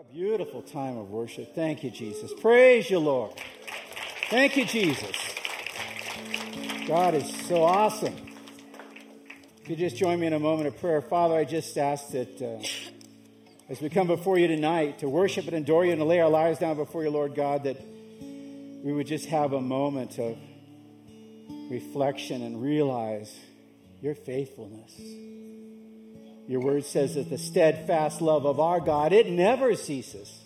a beautiful time of worship. Thank you, Jesus. Praise you, Lord. Thank you, Jesus. God is so awesome. If you just join me in a moment of prayer, Father, I just ask that uh, as we come before you tonight to worship and adore you and to lay our lives down before you, Lord God, that we would just have a moment of reflection and realize your faithfulness. Your word says that the steadfast love of our God, it never ceases.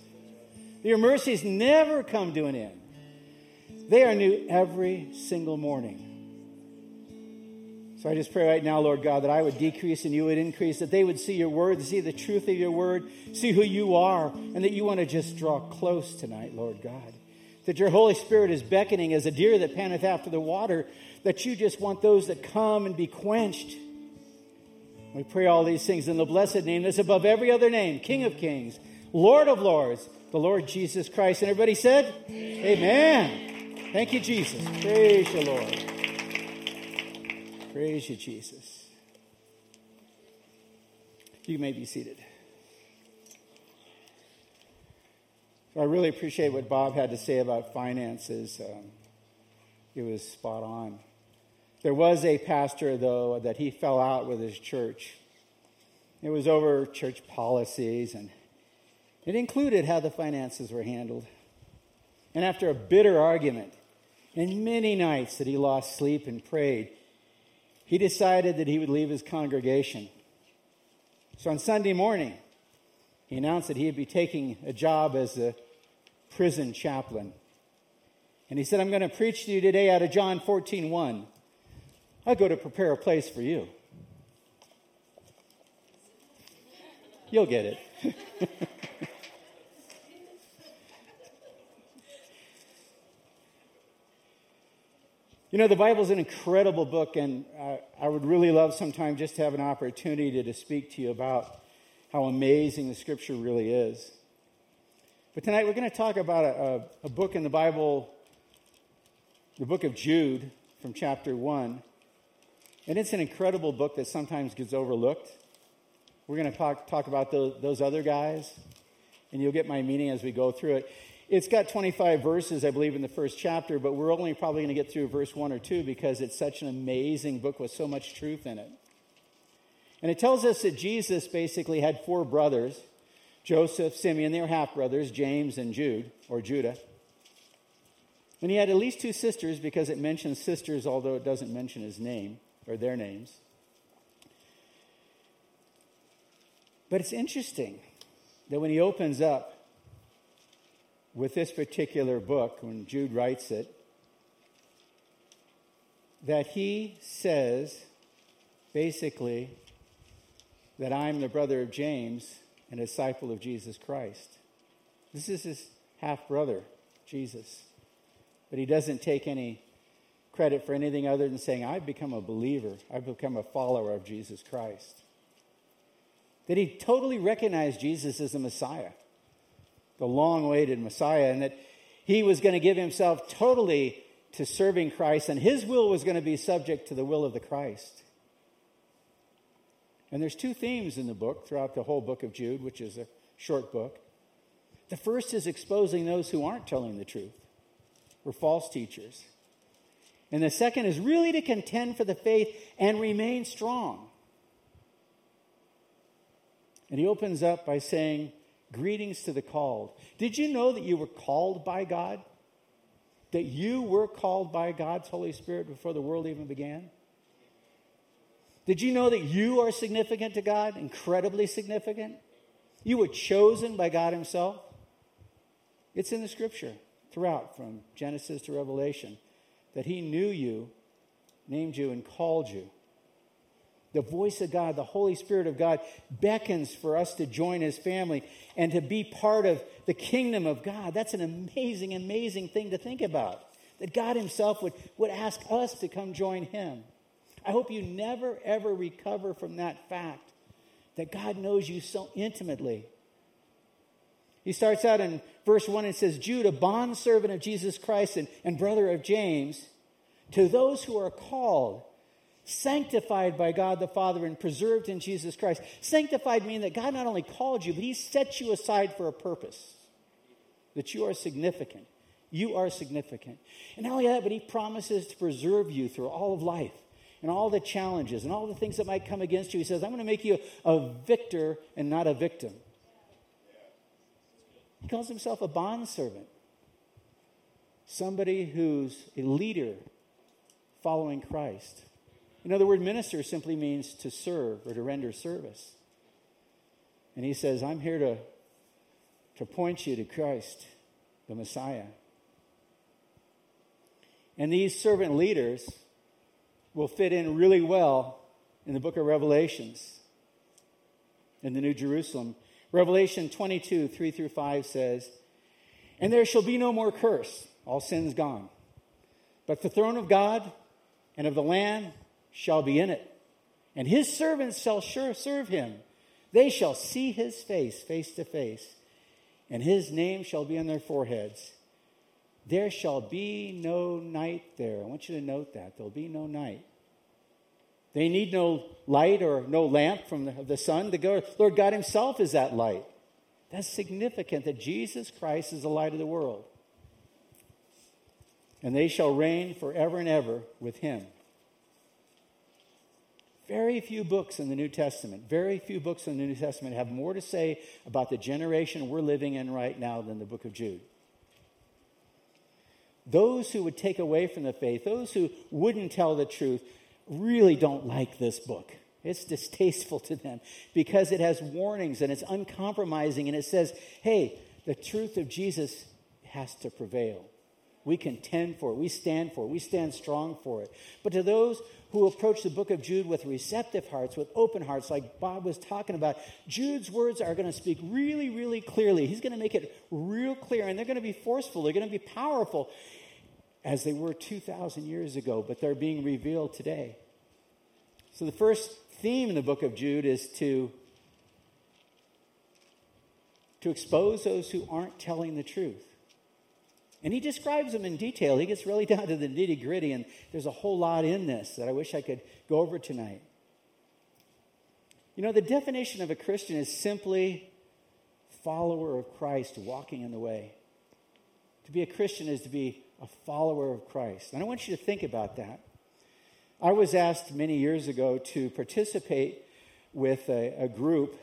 Your mercies never come to an end. They are new every single morning. So I just pray right now, Lord God, that I would decrease and you would increase, that they would see your word, see the truth of your word, see who you are, and that you want to just draw close tonight, Lord God. That your Holy Spirit is beckoning as a deer that panteth after the water, that you just want those that come and be quenched we pray all these things in the blessed name that's above every other name, King of Kings, Lord of Lords, the Lord Jesus Christ. And everybody said, Amen. Amen. Thank you, Jesus. Praise you, Lord. Praise you, Jesus. You may be seated. So I really appreciate what Bob had to say about finances. Um, it was spot on. There was a pastor, though, that he fell out with his church. It was over church policies, and it included how the finances were handled. And after a bitter argument, and many nights that he lost sleep and prayed, he decided that he would leave his congregation. So on Sunday morning, he announced that he would be taking a job as a prison chaplain. And he said, I'm going to preach to you today out of John 14 1. I go to prepare a place for you. You'll get it. you know, the Bible's an incredible book, and I, I would really love sometime just to have an opportunity to, to speak to you about how amazing the Scripture really is. But tonight we're going to talk about a, a, a book in the Bible, the book of Jude from chapter 1. And it's an incredible book that sometimes gets overlooked. We're going to talk, talk about those, those other guys, and you'll get my meaning as we go through it. It's got 25 verses, I believe, in the first chapter, but we're only probably going to get through verse 1 or 2 because it's such an amazing book with so much truth in it. And it tells us that Jesus basically had four brothers Joseph, Simeon, they were half brothers, James and Jude, or Judah. And he had at least two sisters because it mentions sisters, although it doesn't mention his name or their names. But it's interesting that when he opens up with this particular book, when Jude writes it, that he says basically that I'm the brother of James and a disciple of Jesus Christ. This is his half brother, Jesus. But he doesn't take any credit for anything other than saying, I've become a believer, I've become a follower of Jesus Christ. That he totally recognized Jesus as the Messiah, the long awaited Messiah, and that he was going to give himself totally to serving Christ, and his will was going to be subject to the will of the Christ. And there's two themes in the book throughout the whole book of Jude, which is a short book. The first is exposing those who aren't telling the truth, or false teachers. And the second is really to contend for the faith and remain strong. And he opens up by saying, Greetings to the called. Did you know that you were called by God? That you were called by God's Holy Spirit before the world even began? Did you know that you are significant to God? Incredibly significant? You were chosen by God Himself? It's in the scripture throughout, from Genesis to Revelation that He knew you, named you, and called you. The voice of God, the Holy Spirit of God, beckons for us to join His family and to be part of the kingdom of God. That's an amazing, amazing thing to think about. That God Himself would, would ask us to come join Him. I hope you never, ever recover from that fact that God knows you so intimately. He starts out in verse 1 and says, Jude, a bondservant of Jesus Christ and, and brother of James, to those who are called sanctified by God the Father and preserved in Jesus Christ. Sanctified means that God not only called you, but He set you aside for a purpose, that you are significant. You are significant. And not only that, but He promises to preserve you through all of life and all the challenges and all the things that might come against you. He says, I'm going to make you a victor and not a victim. He calls himself a bondservant, somebody who's a leader following Christ. You know, the word minister simply means to serve or to render service. And he says, I'm here to, to point you to Christ, the Messiah. And these servant leaders will fit in really well in the book of Revelations, in the New Jerusalem. Revelation 22, 3 through 5 says, And there shall be no more curse, all sins gone. But the throne of God and of the Lamb shall be in it, and his servants shall sure serve him. They shall see his face face to face, and his name shall be on their foreheads. There shall be no night there. I want you to note that. There'll be no night. They need no light or no lamp from the, the sun. The Lord God Himself is that light. That's significant that Jesus Christ is the light of the world. And they shall reign forever and ever with Him. Very few books in the New Testament, very few books in the New Testament have more to say about the generation we're living in right now than the book of Jude. Those who would take away from the faith, those who wouldn't tell the truth, really don't like this book. It's distasteful to them because it has warnings and it's uncompromising and it says, hey, the truth of Jesus has to prevail. We contend for it. We stand for it. We stand strong for it. But to those who approach the book of Jude with receptive hearts, with open hearts, like Bob was talking about, Jude's words are going to speak really, really clearly. He's going to make it real clear, and they're going to be forceful. They're going to be powerful as they were 2,000 years ago, but they're being revealed today. So the first theme in the book of Jude is to, to expose those who aren't telling the truth. And he describes them in detail. He gets really down to the nitty gritty, and there's a whole lot in this that I wish I could go over tonight. You know, the definition of a Christian is simply follower of Christ walking in the way. To be a Christian is to be a follower of Christ. And I want you to think about that. I was asked many years ago to participate with a, a group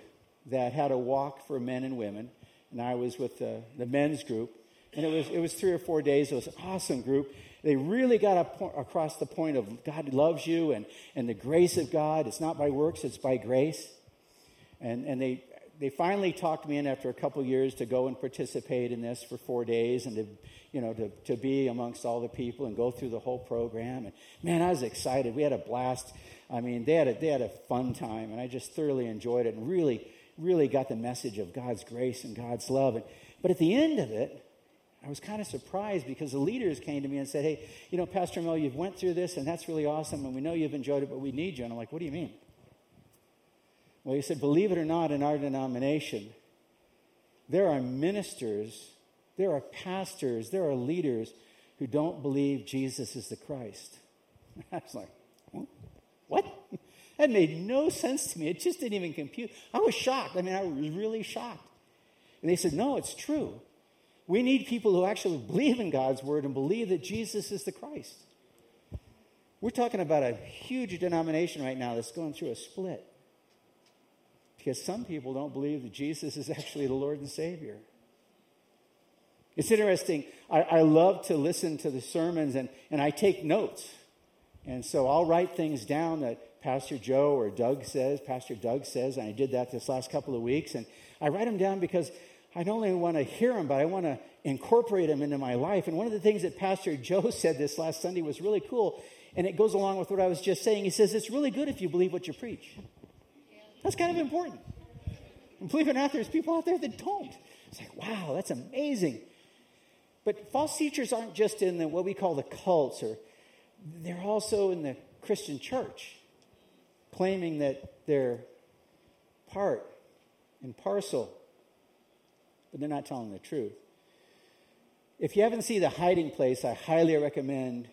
that had a walk for men and women, and I was with the, the men's group and it was it was three or four days. It was an awesome group. They really got po- across the point of God loves you and and the grace of God. It's not by works; it's by grace. And and they they finally talked me in after a couple years to go and participate in this for four days and to you know to, to be amongst all the people and go through the whole program and man i was excited we had a blast i mean they had a, they had a fun time and i just thoroughly enjoyed it and really really got the message of god's grace and god's love and, but at the end of it I was kind of surprised because the leaders came to me and said, Hey, you know, Pastor Mel, you've went through this and that's really awesome and we know you've enjoyed it, but we need you. And I'm like, What do you mean? Well, he said, Believe it or not, in our denomination, there are ministers, there are pastors, there are leaders who don't believe Jesus is the Christ. I was like, What? That made no sense to me. It just didn't even compute. I was shocked. I mean, I was really shocked. And they said, No, it's true. We need people who actually believe in God's word and believe that Jesus is the Christ. We're talking about a huge denomination right now that's going through a split. Because some people don't believe that Jesus is actually the Lord and Savior. It's interesting. I, I, love to listen to the sermons and, and I take notes. And so I'll write things down that Pastor Joe or Doug says, Pastor Doug says, and I did that this last couple of weeks. And I write them down because I don't only want to hear them, but I want to incorporate them into my life. And one of the things that Pastor Joe said this last Sunday was really cool, and it goes along with what I was just saying. He says, It's really good if you believe what you preach. That's kind of important. And believe it or not, there's people out there that don't. It's like, wow, that's amazing. But false teachers aren't just in the, what we call the cults, or they're also in the Christian church, claiming that they're part and parcel but they're not telling the truth. If you haven't seen The Hiding Place, I highly recommend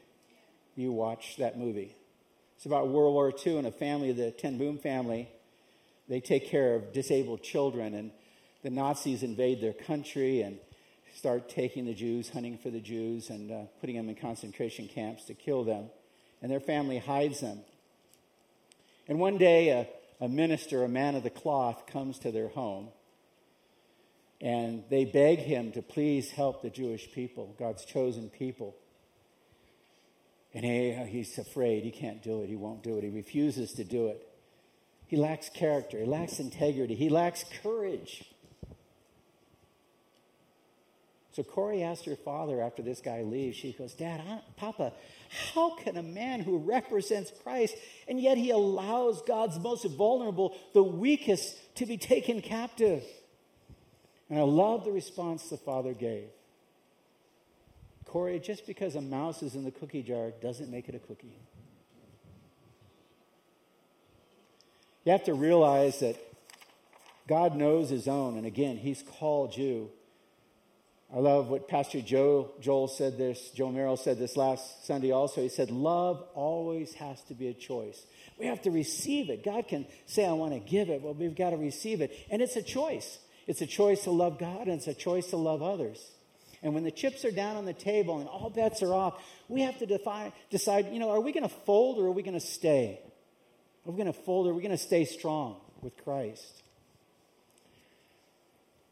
you watch that movie. It's about World War II and a family, the Ten Boom family. They take care of disabled children, and the Nazis invade their country and start taking the Jews, hunting for the Jews, and uh, putting them in concentration camps to kill them. And their family hides them. And one day, a, a minister, a man of the cloth, comes to their home. And they beg him to please help the Jewish people, God's chosen people. And he, he's afraid. He can't do it. He won't do it. He refuses to do it. He lacks character. He lacks integrity. He lacks courage. So Corrie asked her father after this guy leaves, she goes, Dad, I, Papa, how can a man who represents Christ and yet he allows God's most vulnerable, the weakest, to be taken captive? And I love the response the father gave. Corrie, just because a mouse is in the cookie jar doesn't make it a cookie. You have to realize that God knows his own, and again, he's called you. I love what Pastor Joe Joel said this, Joe Merrill said this last Sunday also. He said, Love always has to be a choice. We have to receive it. God can say, I want to give it, but we've got to receive it. And it's a choice. It's a choice to love God, and it's a choice to love others. And when the chips are down on the table and all bets are off, we have to define, decide, you know, are we going to fold or are we going to stay? Are we going to fold are we going to stay strong with Christ?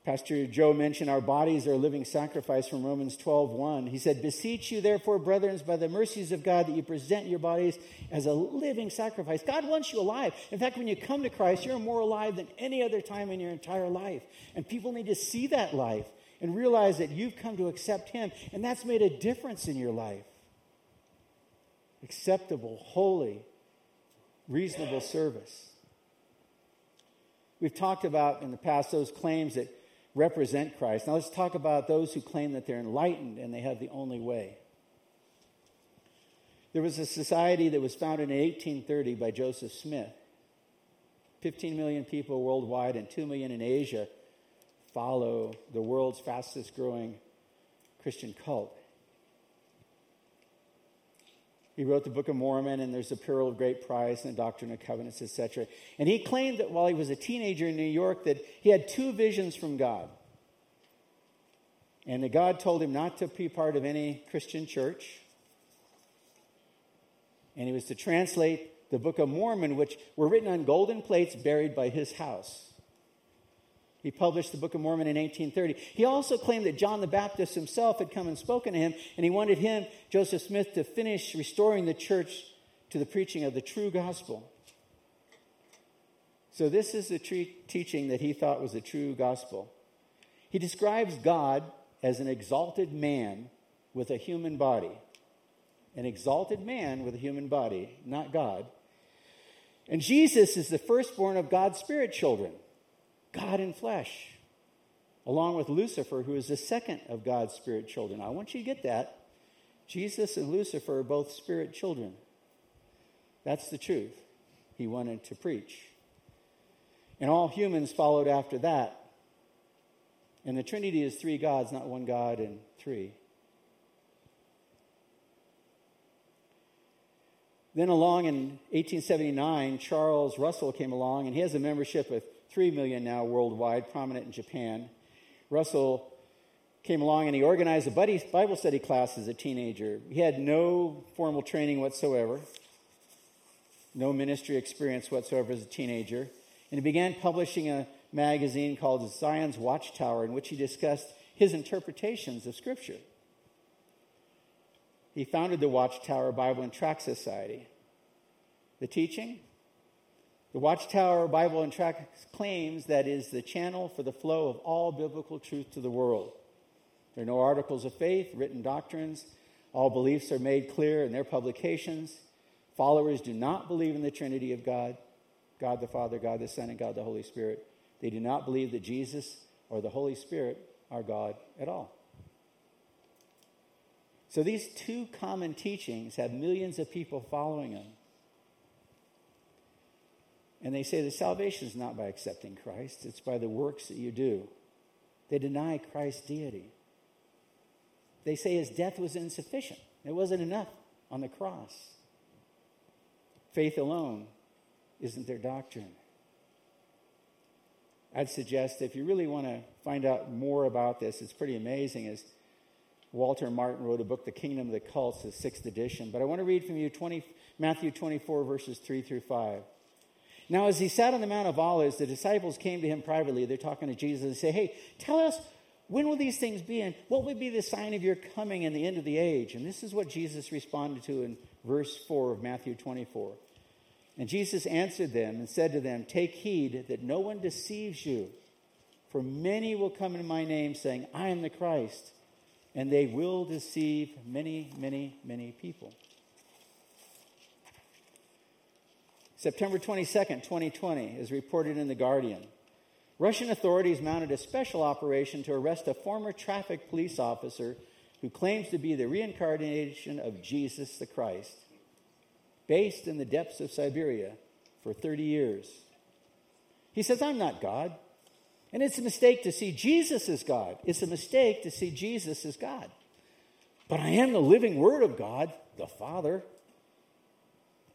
Pastor Joe mentioned our bodies are a living sacrifice from Romans 12, 1. He said, Beseech you, therefore, brethren, by the mercies of God, that you present your bodies as a living sacrifice. God wants you alive. In fact, when you come to Christ, you're more alive than any other time in your entire life. And people need to see that life and realize that you've come to accept Him, and that's made a difference in your life. Acceptable, holy, reasonable service. We've talked about in the past those claims that represent Christ. Now let's talk about those who claim that they're enlightened and they have the only way. There was a society that was founded in 1830 by Joseph Smith. 15 million people worldwide and 2 million in Asia follow the world's fastest growing Christian cult. He wrote the Book of Mormon, and there's the Pearl of Great Price and the Doctrine of Covenants, etc. And he claimed that while he was a teenager in New York, that he had two visions from God. And that God told him not to be part of any Christian church. And he was to translate the Book of Mormon, which were written on golden plates buried by his house. He published the Book of Mormon in 1830. He also claimed that John the Baptist himself had come and spoken to him, and he wanted him, Joseph Smith, to finish restoring the church to the preaching of the true gospel. So, this is the tre- teaching that he thought was the true gospel. He describes God as an exalted man with a human body. An exalted man with a human body, not God. And Jesus is the firstborn of God's spirit children. God in flesh, along with Lucifer, who is the second of God's spirit children. I want you to get that. Jesus and Lucifer are both spirit children. That's the truth he wanted to preach. And all humans followed after that. And the Trinity is three gods, not one God and three. Then, along in 1879, Charles Russell came along, and he has a membership with 3 million now worldwide, prominent in Japan. Russell came along and he organized a buddy Bible study class as a teenager. He had no formal training whatsoever, no ministry experience whatsoever as a teenager. And he began publishing a magazine called Zion's Watchtower, in which he discussed his interpretations of Scripture. He founded the Watchtower Bible and Tract Society. The teaching? The Watchtower Bible and Tract claims that is the channel for the flow of all biblical truth to the world. There are no articles of faith, written doctrines. All beliefs are made clear in their publications. Followers do not believe in the Trinity of God God the Father, God the Son, and God the Holy Spirit. They do not believe that Jesus or the Holy Spirit are God at all. So these two common teachings have millions of people following them. And they say the salvation is not by accepting Christ, it's by the works that you do. They deny Christ's deity. They say his death was insufficient, it wasn't enough on the cross. faith alone isn't their doctrine. I'd suggest if you really want to find out more about this, it's pretty amazing. Is Walter Martin wrote a book, The Kingdom of the Cults, the sixth edition. But I want to read from you 20, Matthew 24, verses 3 through 5. Now, as he sat on the Mount of Olives, the disciples came to him privately. They're talking to Jesus and say, Hey, tell us, when will these things be? And what would be the sign of your coming and the end of the age? And this is what Jesus responded to in verse 4 of Matthew 24. And Jesus answered them and said to them, Take heed that no one deceives you, for many will come in my name, saying, I am the Christ, and they will deceive many, many, many people. September 22nd, 2020, is reported in The Guardian. Russian authorities mounted a special operation to arrest a former traffic police officer who claims to be the reincarnation of Jesus the Christ based in the depths of Siberia for 30 years. He says, I'm not God. And it's a mistake to see Jesus as God. It's a mistake to see Jesus as God. But I am the living Word of God, the Father.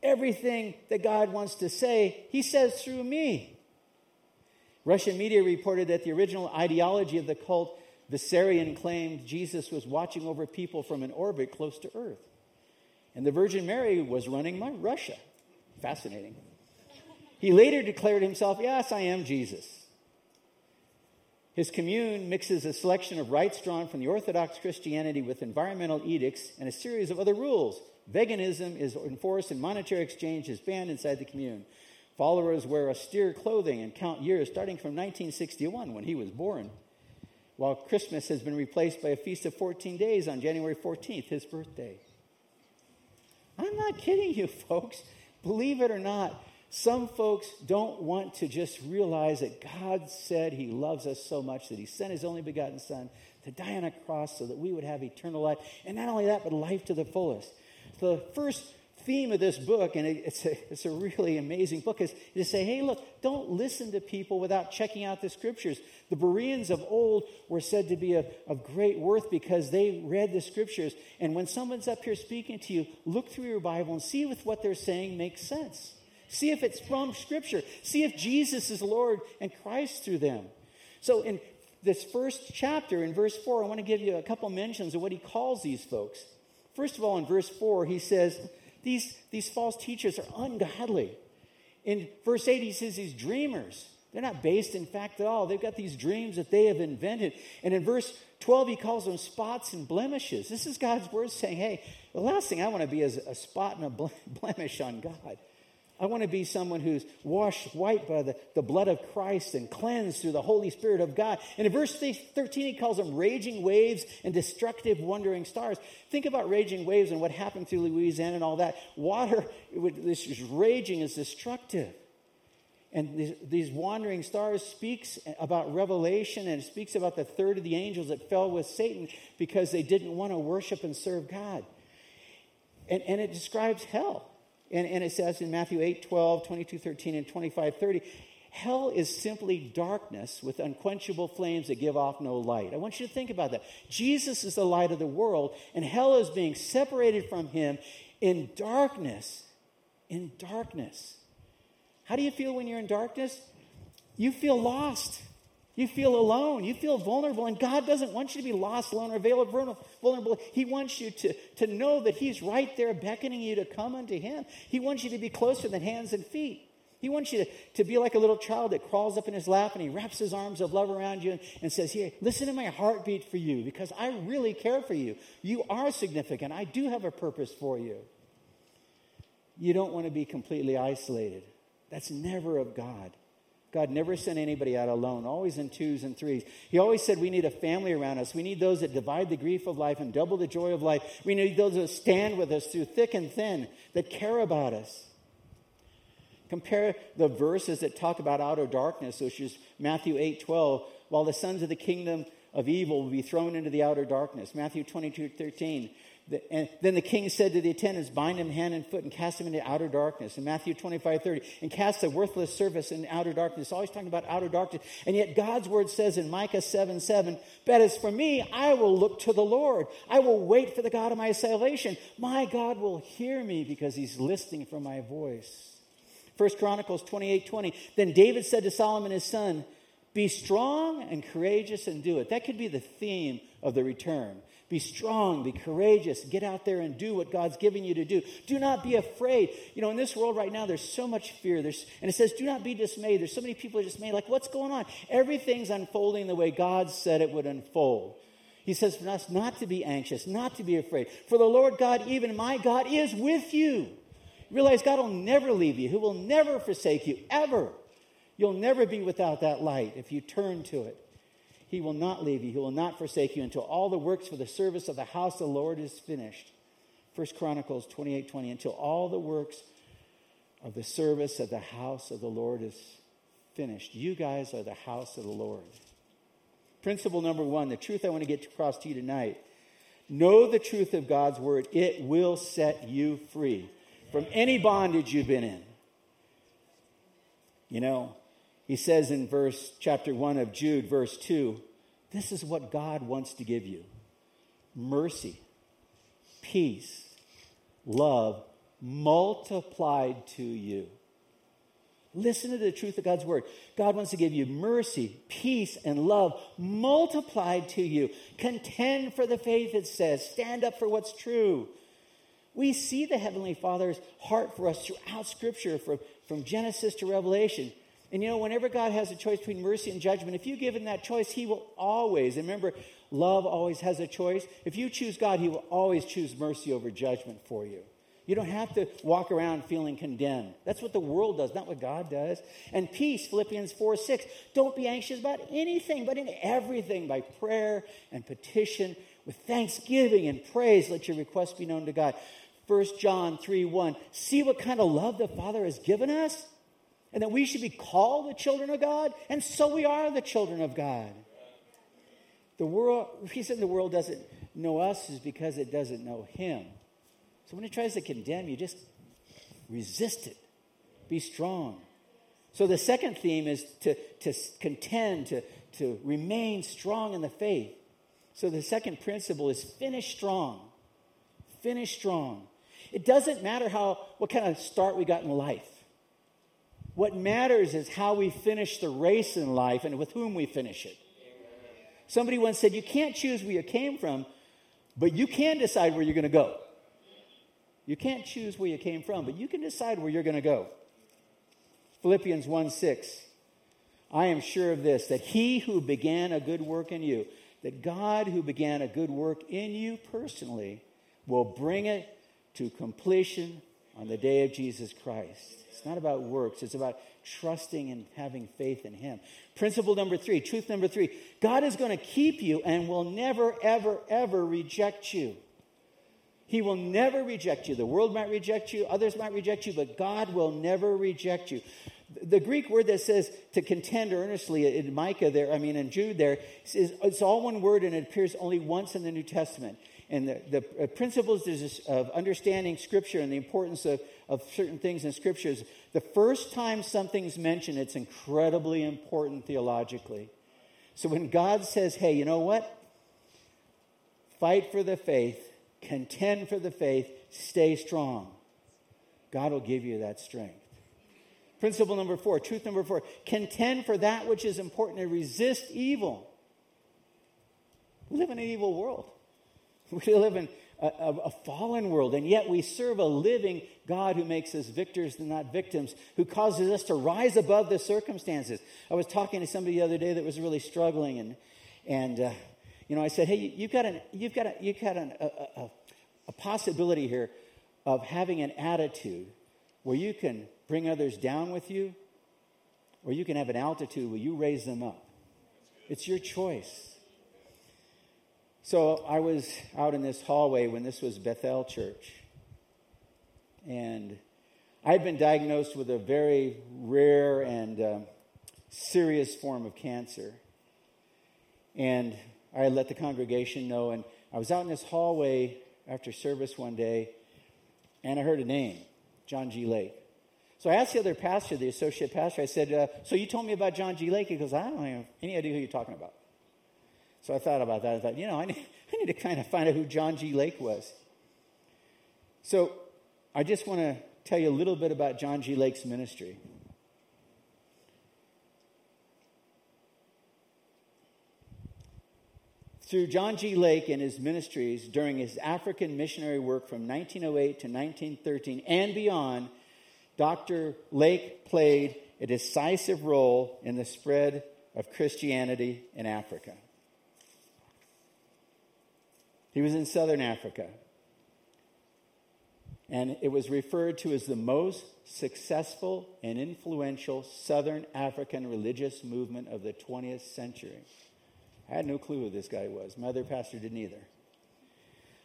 Everything that God wants to say, He says through me. Russian media reported that the original ideology of the cult, Vissarion, claimed Jesus was watching over people from an orbit close to Earth. And the Virgin Mary was running my Russia. Fascinating. He later declared himself, Yes, I am Jesus. His commune mixes a selection of rites drawn from the Orthodox Christianity with environmental edicts and a series of other rules. Veganism is enforced and monetary exchange is banned inside the commune. Followers wear austere clothing and count years starting from 1961 when he was born, while Christmas has been replaced by a feast of 14 days on January 14th, his birthday. I'm not kidding you, folks. Believe it or not, some folks don't want to just realize that God said He loves us so much that He sent His only begotten Son to die on a cross so that we would have eternal life. And not only that, but life to the fullest. The first theme of this book, and it's a, it's a really amazing book, is, to say, hey, look, don't listen to people without checking out the scriptures. The Bereans of old were said to be of, of great worth because they read the scriptures. And when someone's up here speaking to you, look through your Bible and see if what they're saying makes sense. See if it's from scripture. See if Jesus is Lord and Christ through them. So in this first chapter, in verse 4, I want to give you a couple mentions of what he calls these folks. First of all, in verse 4, he says, these, these false teachers are ungodly. In verse 8, he says these dreamers. They're not based in fact at all. They've got these dreams that they have invented. And in verse 12, he calls them spots and blemishes. This is God's word saying, hey, the last thing I want to be is a spot and a blemish on God. I want to be someone who's washed white by the, the blood of Christ and cleansed through the Holy Spirit of God. And in verse 13, he calls them raging waves and destructive, wandering stars. Think about raging waves and what happened through Louisiana and all that. Water, this is raging is destructive. And these, these wandering stars speaks about revelation and speaks about the third of the angels that fell with Satan because they didn't want to worship and serve God. And, and it describes hell. And, and it says in Matthew 8, 12, 22, 13, and 25, 30, hell is simply darkness with unquenchable flames that give off no light. I want you to think about that. Jesus is the light of the world, and hell is being separated from him in darkness. In darkness. How do you feel when you're in darkness? You feel lost. You feel alone. You feel vulnerable. And God doesn't want you to be lost, alone, or vulnerable. He wants you to, to know that He's right there beckoning you to come unto Him. He wants you to be closer than hands and feet. He wants you to, to be like a little child that crawls up in his lap and he wraps his arms of love around you and, and says, Here, listen to my heartbeat for you because I really care for you. You are significant. I do have a purpose for you. You don't want to be completely isolated. That's never of God. God never sent anybody out alone, always in twos and threes. He always said we need a family around us. We need those that divide the grief of life and double the joy of life. We need those that stand with us through thick and thin, that care about us. Compare the verses that talk about outer darkness, which is Matthew 8 12. While the sons of the kingdom of evil will be thrown into the outer darkness. Matthew 22 13. And then the king said to the attendants, Bind him hand and foot and cast him into outer darkness. In Matthew 25, 30, and cast the worthless service in outer darkness. Always talking about outer darkness. And yet God's word says in Micah 7, 7, But as for me, I will look to the Lord. I will wait for the God of my salvation. My God will hear me because he's listening for my voice. First Chronicles 28, 20. Then David said to Solomon his son, Be strong and courageous and do it. That could be the theme of the return. Be strong, be courageous, get out there and do what God's giving you to do. Do not be afraid. You know, in this world right now, there's so much fear. There's, and it says, do not be dismayed. There's so many people are dismayed. Like, what's going on? Everything's unfolding the way God said it would unfold. He says for us not to be anxious, not to be afraid. For the Lord God, even my God, is with you. Realize God will never leave you, He will never forsake you, ever. You'll never be without that light if you turn to it. He will not leave you. He will not forsake you until all the works for the service of the house of the Lord is finished. 1 Chronicles 28 20. Until all the works of the service of the house of the Lord is finished. You guys are the house of the Lord. Principle number one the truth I want to get across to you tonight. Know the truth of God's word, it will set you free from any bondage you've been in. You know, he says in verse chapter 1 of Jude, verse 2, this is what God wants to give you mercy, peace, love multiplied to you. Listen to the truth of God's word. God wants to give you mercy, peace, and love multiplied to you. Contend for the faith, it says. Stand up for what's true. We see the Heavenly Father's heart for us throughout Scripture, from, from Genesis to Revelation. And you know, whenever God has a choice between mercy and judgment, if you give him that choice, he will always, and remember, love always has a choice. If you choose God, he will always choose mercy over judgment for you. You don't have to walk around feeling condemned. That's what the world does, not what God does. And peace, Philippians 4 6. Don't be anxious about anything, but in everything, by prayer and petition, with thanksgiving and praise, let your requests be known to God. 1 John 3 1. See what kind of love the Father has given us? And that we should be called the children of God, and so we are the children of God. The world, reason the world doesn't know us is because it doesn't know Him. So when it tries to condemn you, just resist it. Be strong. So the second theme is to, to contend, to, to remain strong in the faith. So the second principle is finish strong. Finish strong. It doesn't matter how what kind of start we got in life. What matters is how we finish the race in life and with whom we finish it. Somebody once said, You can't choose where you came from, but you can decide where you're going to go. You can't choose where you came from, but you can decide where you're going to go. Philippians 1 6. I am sure of this, that he who began a good work in you, that God who began a good work in you personally, will bring it to completion on the day of Jesus Christ. It's not about works, it's about trusting and having faith in Him. Principle number three, truth number three God is going to keep you and will never, ever, ever reject you. He will never reject you. The world might reject you, others might reject you, but God will never reject you. The Greek word that says to contend earnestly in Micah there, I mean in Jude there, it's all one word and it appears only once in the New Testament and the, the principles of understanding Scripture and the importance of, of certain things in Scripture is the first time something's mentioned, it's incredibly important theologically. So when God says, hey, you know what? Fight for the faith, contend for the faith, stay strong, God will give you that strength. Principle number four, truth number four contend for that which is important and resist evil. We live in an evil world. We live in a, a, a, fallen world, and yet we serve a living God who makes us victors and not victims, who causes us to rise above the circumstances. I was talking to somebody the other day that was really struggling, and and uh, you know, I said, "Hey, you, have got an you've got a, you've got an, a, a possibility here of having an attitude where you can bring others down with you, or you can have an altitude where you raise them up. It's your choice." So I was out in this hallway when this was Bethel Church. And I had been diagnosed with a very rare and uh, serious form of cancer. And I let the congregation know. And I was out in this hallway after service one day, and I heard a name, John G. Lake. So I asked the other pastor, the associate pastor, I said, uh, So you told me about John G. Lake? He goes, I don't have any idea who you're talking about. So I thought about that. I thought, you know, I need, I need to kind of find out who John G. Lake was. So I just want to tell you a little bit about John G. Lake's ministry. Through John G. Lake and his ministries during his African missionary work from 1908 to 1913 and beyond, Dr. Lake played a decisive role in the spread of Christianity in Africa. He was in southern Africa. And it was referred to as the most successful and influential southern African religious movement of the 20th century. I had no clue who this guy was. My other pastor didn't either.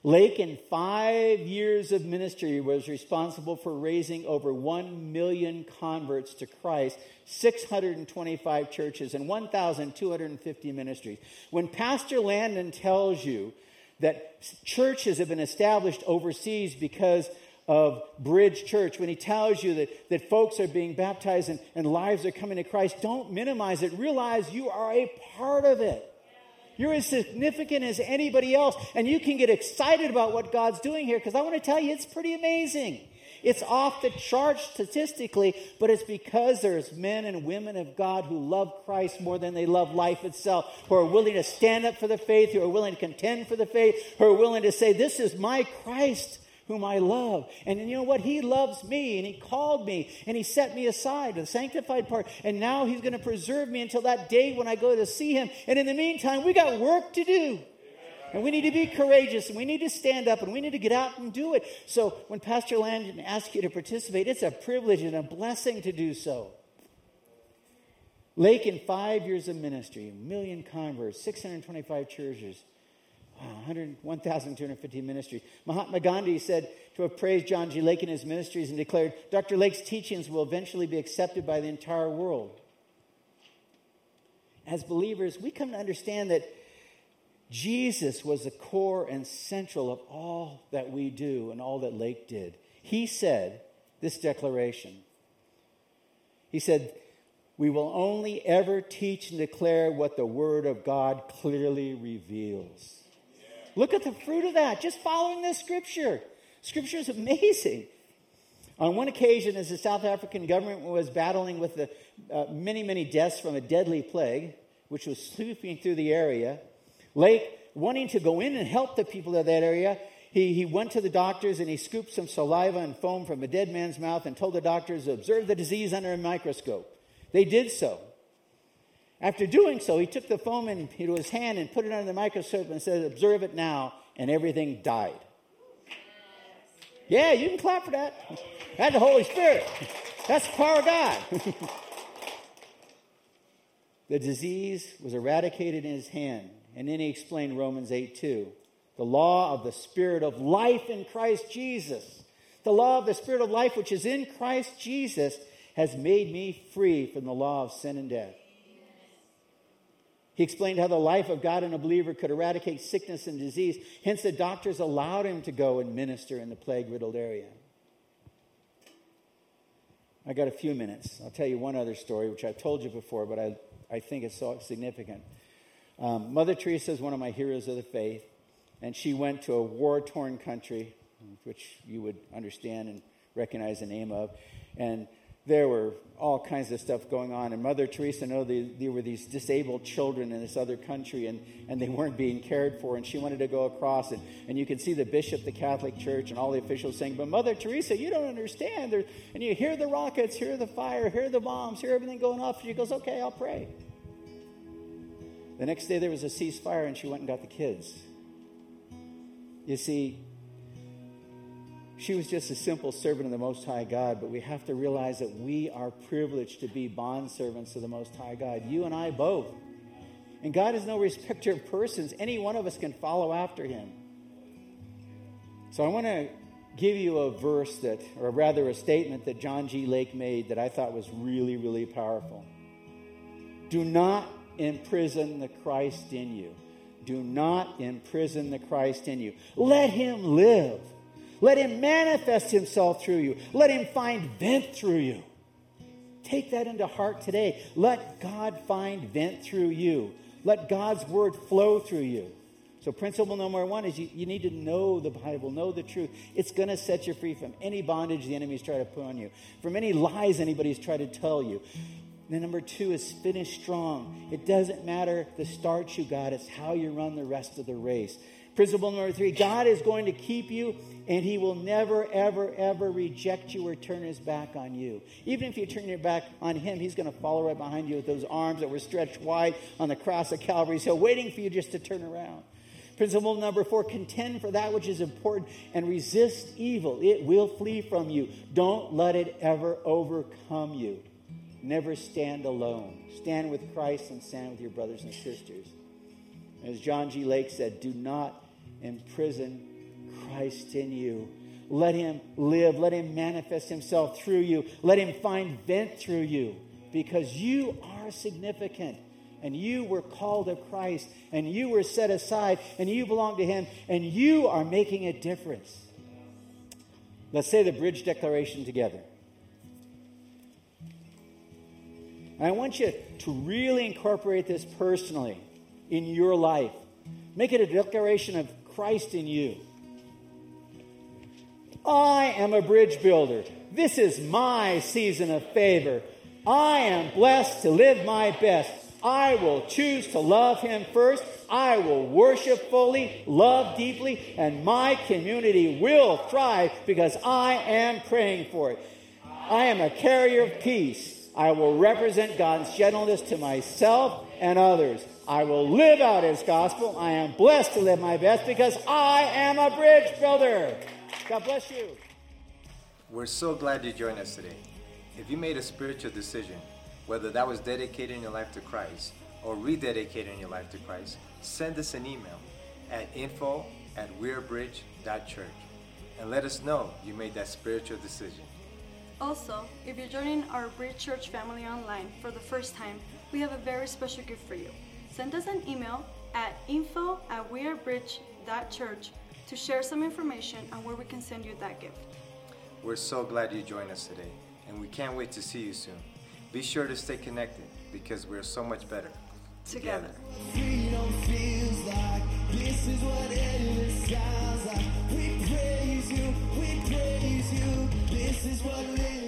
Lake, in five years of ministry, was responsible for raising over 1 million converts to Christ, 625 churches, and 1,250 ministries. When Pastor Landon tells you that churches have been established overseas because of Bridge Church, when he tells you that, that folks are being baptized and, and lives are coming to Christ, don't minimize it. Realize you are a part of it. You're as significant as anybody else, and you can get excited about what God's doing here because I want to tell you it's pretty amazing. It's off the charts statistically, but it's because there's men and women of God who love Christ more than they love life itself, who are willing to stand up for the faith, who are willing to contend for the faith, who are willing to say, This is my Christ whom I love. And you know what? He loves me and He called me and He set me aside, the sanctified part. And now He's going to preserve me until that day when I go to see Him. And in the meantime, we got work to do. And we need to be courageous and we need to stand up and we need to get out and do it. So when Pastor Landon asks you to participate, it's a privilege and a blessing to do so. Lake in five years of ministry, a million converts, 625 churches. 1,250 ministries. Mahatma Gandhi said to have praised John G. Lake in his ministries and declared, Dr. Lake's teachings will eventually be accepted by the entire world. As believers, we come to understand that Jesus was the core and central of all that we do and all that Lake did. He said this declaration. He said, We will only ever teach and declare what the Word of God clearly reveals. Look at the fruit of that, just following this scripture. Scripture is amazing. On one occasion, as the South African government was battling with the uh, many, many deaths from a deadly plague, which was sweeping through the area, Lake, wanting to go in and help the people of that area, he, he went to the doctors and he scooped some saliva and foam from a dead man's mouth and told the doctors to observe the disease under a microscope. They did so. After doing so, he took the foam into his hand and put it under the microscope and said, Observe it now. And everything died. Yeah, you can clap for that. That's the Holy Spirit. That's the power of God. the disease was eradicated in his hand. And then he explained Romans 8 2. The law of the Spirit of life in Christ Jesus. The law of the Spirit of life, which is in Christ Jesus, has made me free from the law of sin and death. He explained how the life of God in a believer could eradicate sickness and disease. Hence, the doctors allowed him to go and minister in the plague riddled area. I got a few minutes. I'll tell you one other story, which I've told you before, but I, I think it's so significant. Um, Mother Teresa is one of my heroes of the faith, and she went to a war torn country, which you would understand and recognize the name of. And there were all kinds of stuff going on. And Mother Teresa knew they, there were these disabled children in this other country, and, and they weren't being cared for. And she wanted to go across, and, and you can see the bishop, the Catholic Church, and all the officials saying, But Mother Teresa, you don't understand. There, and you hear the rockets, hear the fire, hear the bombs, hear everything going off. She goes, Okay, I'll pray. The next day there was a ceasefire, and she went and got the kids. You see, she was just a simple servant of the Most High God, but we have to realize that we are privileged to be bondservants of the Most High God. You and I both. And God is no respecter of persons. Any one of us can follow after him. So I want to give you a verse that, or rather a statement that John G. Lake made that I thought was really, really powerful. Do not imprison the Christ in you. Do not imprison the Christ in you. Let him live. Let him manifest himself through you. Let him find vent through you. Take that into heart today. Let God find vent through you. Let God's word flow through you. So, principle number one is you, you need to know the Bible, know the truth. It's going to set you free from any bondage the enemy's trying to put on you, from any lies anybody's tried to tell you. Then, number two is finish strong. It doesn't matter the start you got, it's how you run the rest of the race. Principle number three God is going to keep you, and He will never, ever, ever reject you or turn His back on you. Even if you turn your back on Him, He's going to follow right behind you with those arms that were stretched wide on the cross of Calvary's Hill, waiting for you just to turn around. Principle number four contend for that which is important and resist evil. It will flee from you. Don't let it ever overcome you. Never stand alone. Stand with Christ and stand with your brothers and sisters. As John G. Lake said, do not imprison Christ in you. Let him live. Let him manifest himself through you. Let him find vent through you because you are significant and you were called of Christ, and you were set aside, and you belong to Him, and you are making a difference. Let's say the bridge declaration together. I want you to really incorporate this personally in your life. Make it a declaration of Christ in you. I am a bridge builder. This is my season of favor. I am blessed to live my best. I will choose to love Him first. I will worship fully, love deeply, and my community will thrive because I am praying for it. I am a carrier of peace. I will represent God's gentleness to myself and others. I will live out His gospel. I am blessed to live my best because I am a bridge builder. God bless you. We're so glad you joined us today. If you made a spiritual decision, whether that was dedicating your life to Christ or rededicating your life to Christ, send us an email at info at wearebridge.church and let us know you made that spiritual decision. Also, if you're joining our Bridge Church family online for the first time, we have a very special gift for you. Send us an email at info at wearebridge.church to share some information on where we can send you that gift. We're so glad you joined us today, and we can't wait to see you soon. Be sure to stay connected because we're so much better together. Freedom praise you, we praise you. This is what living.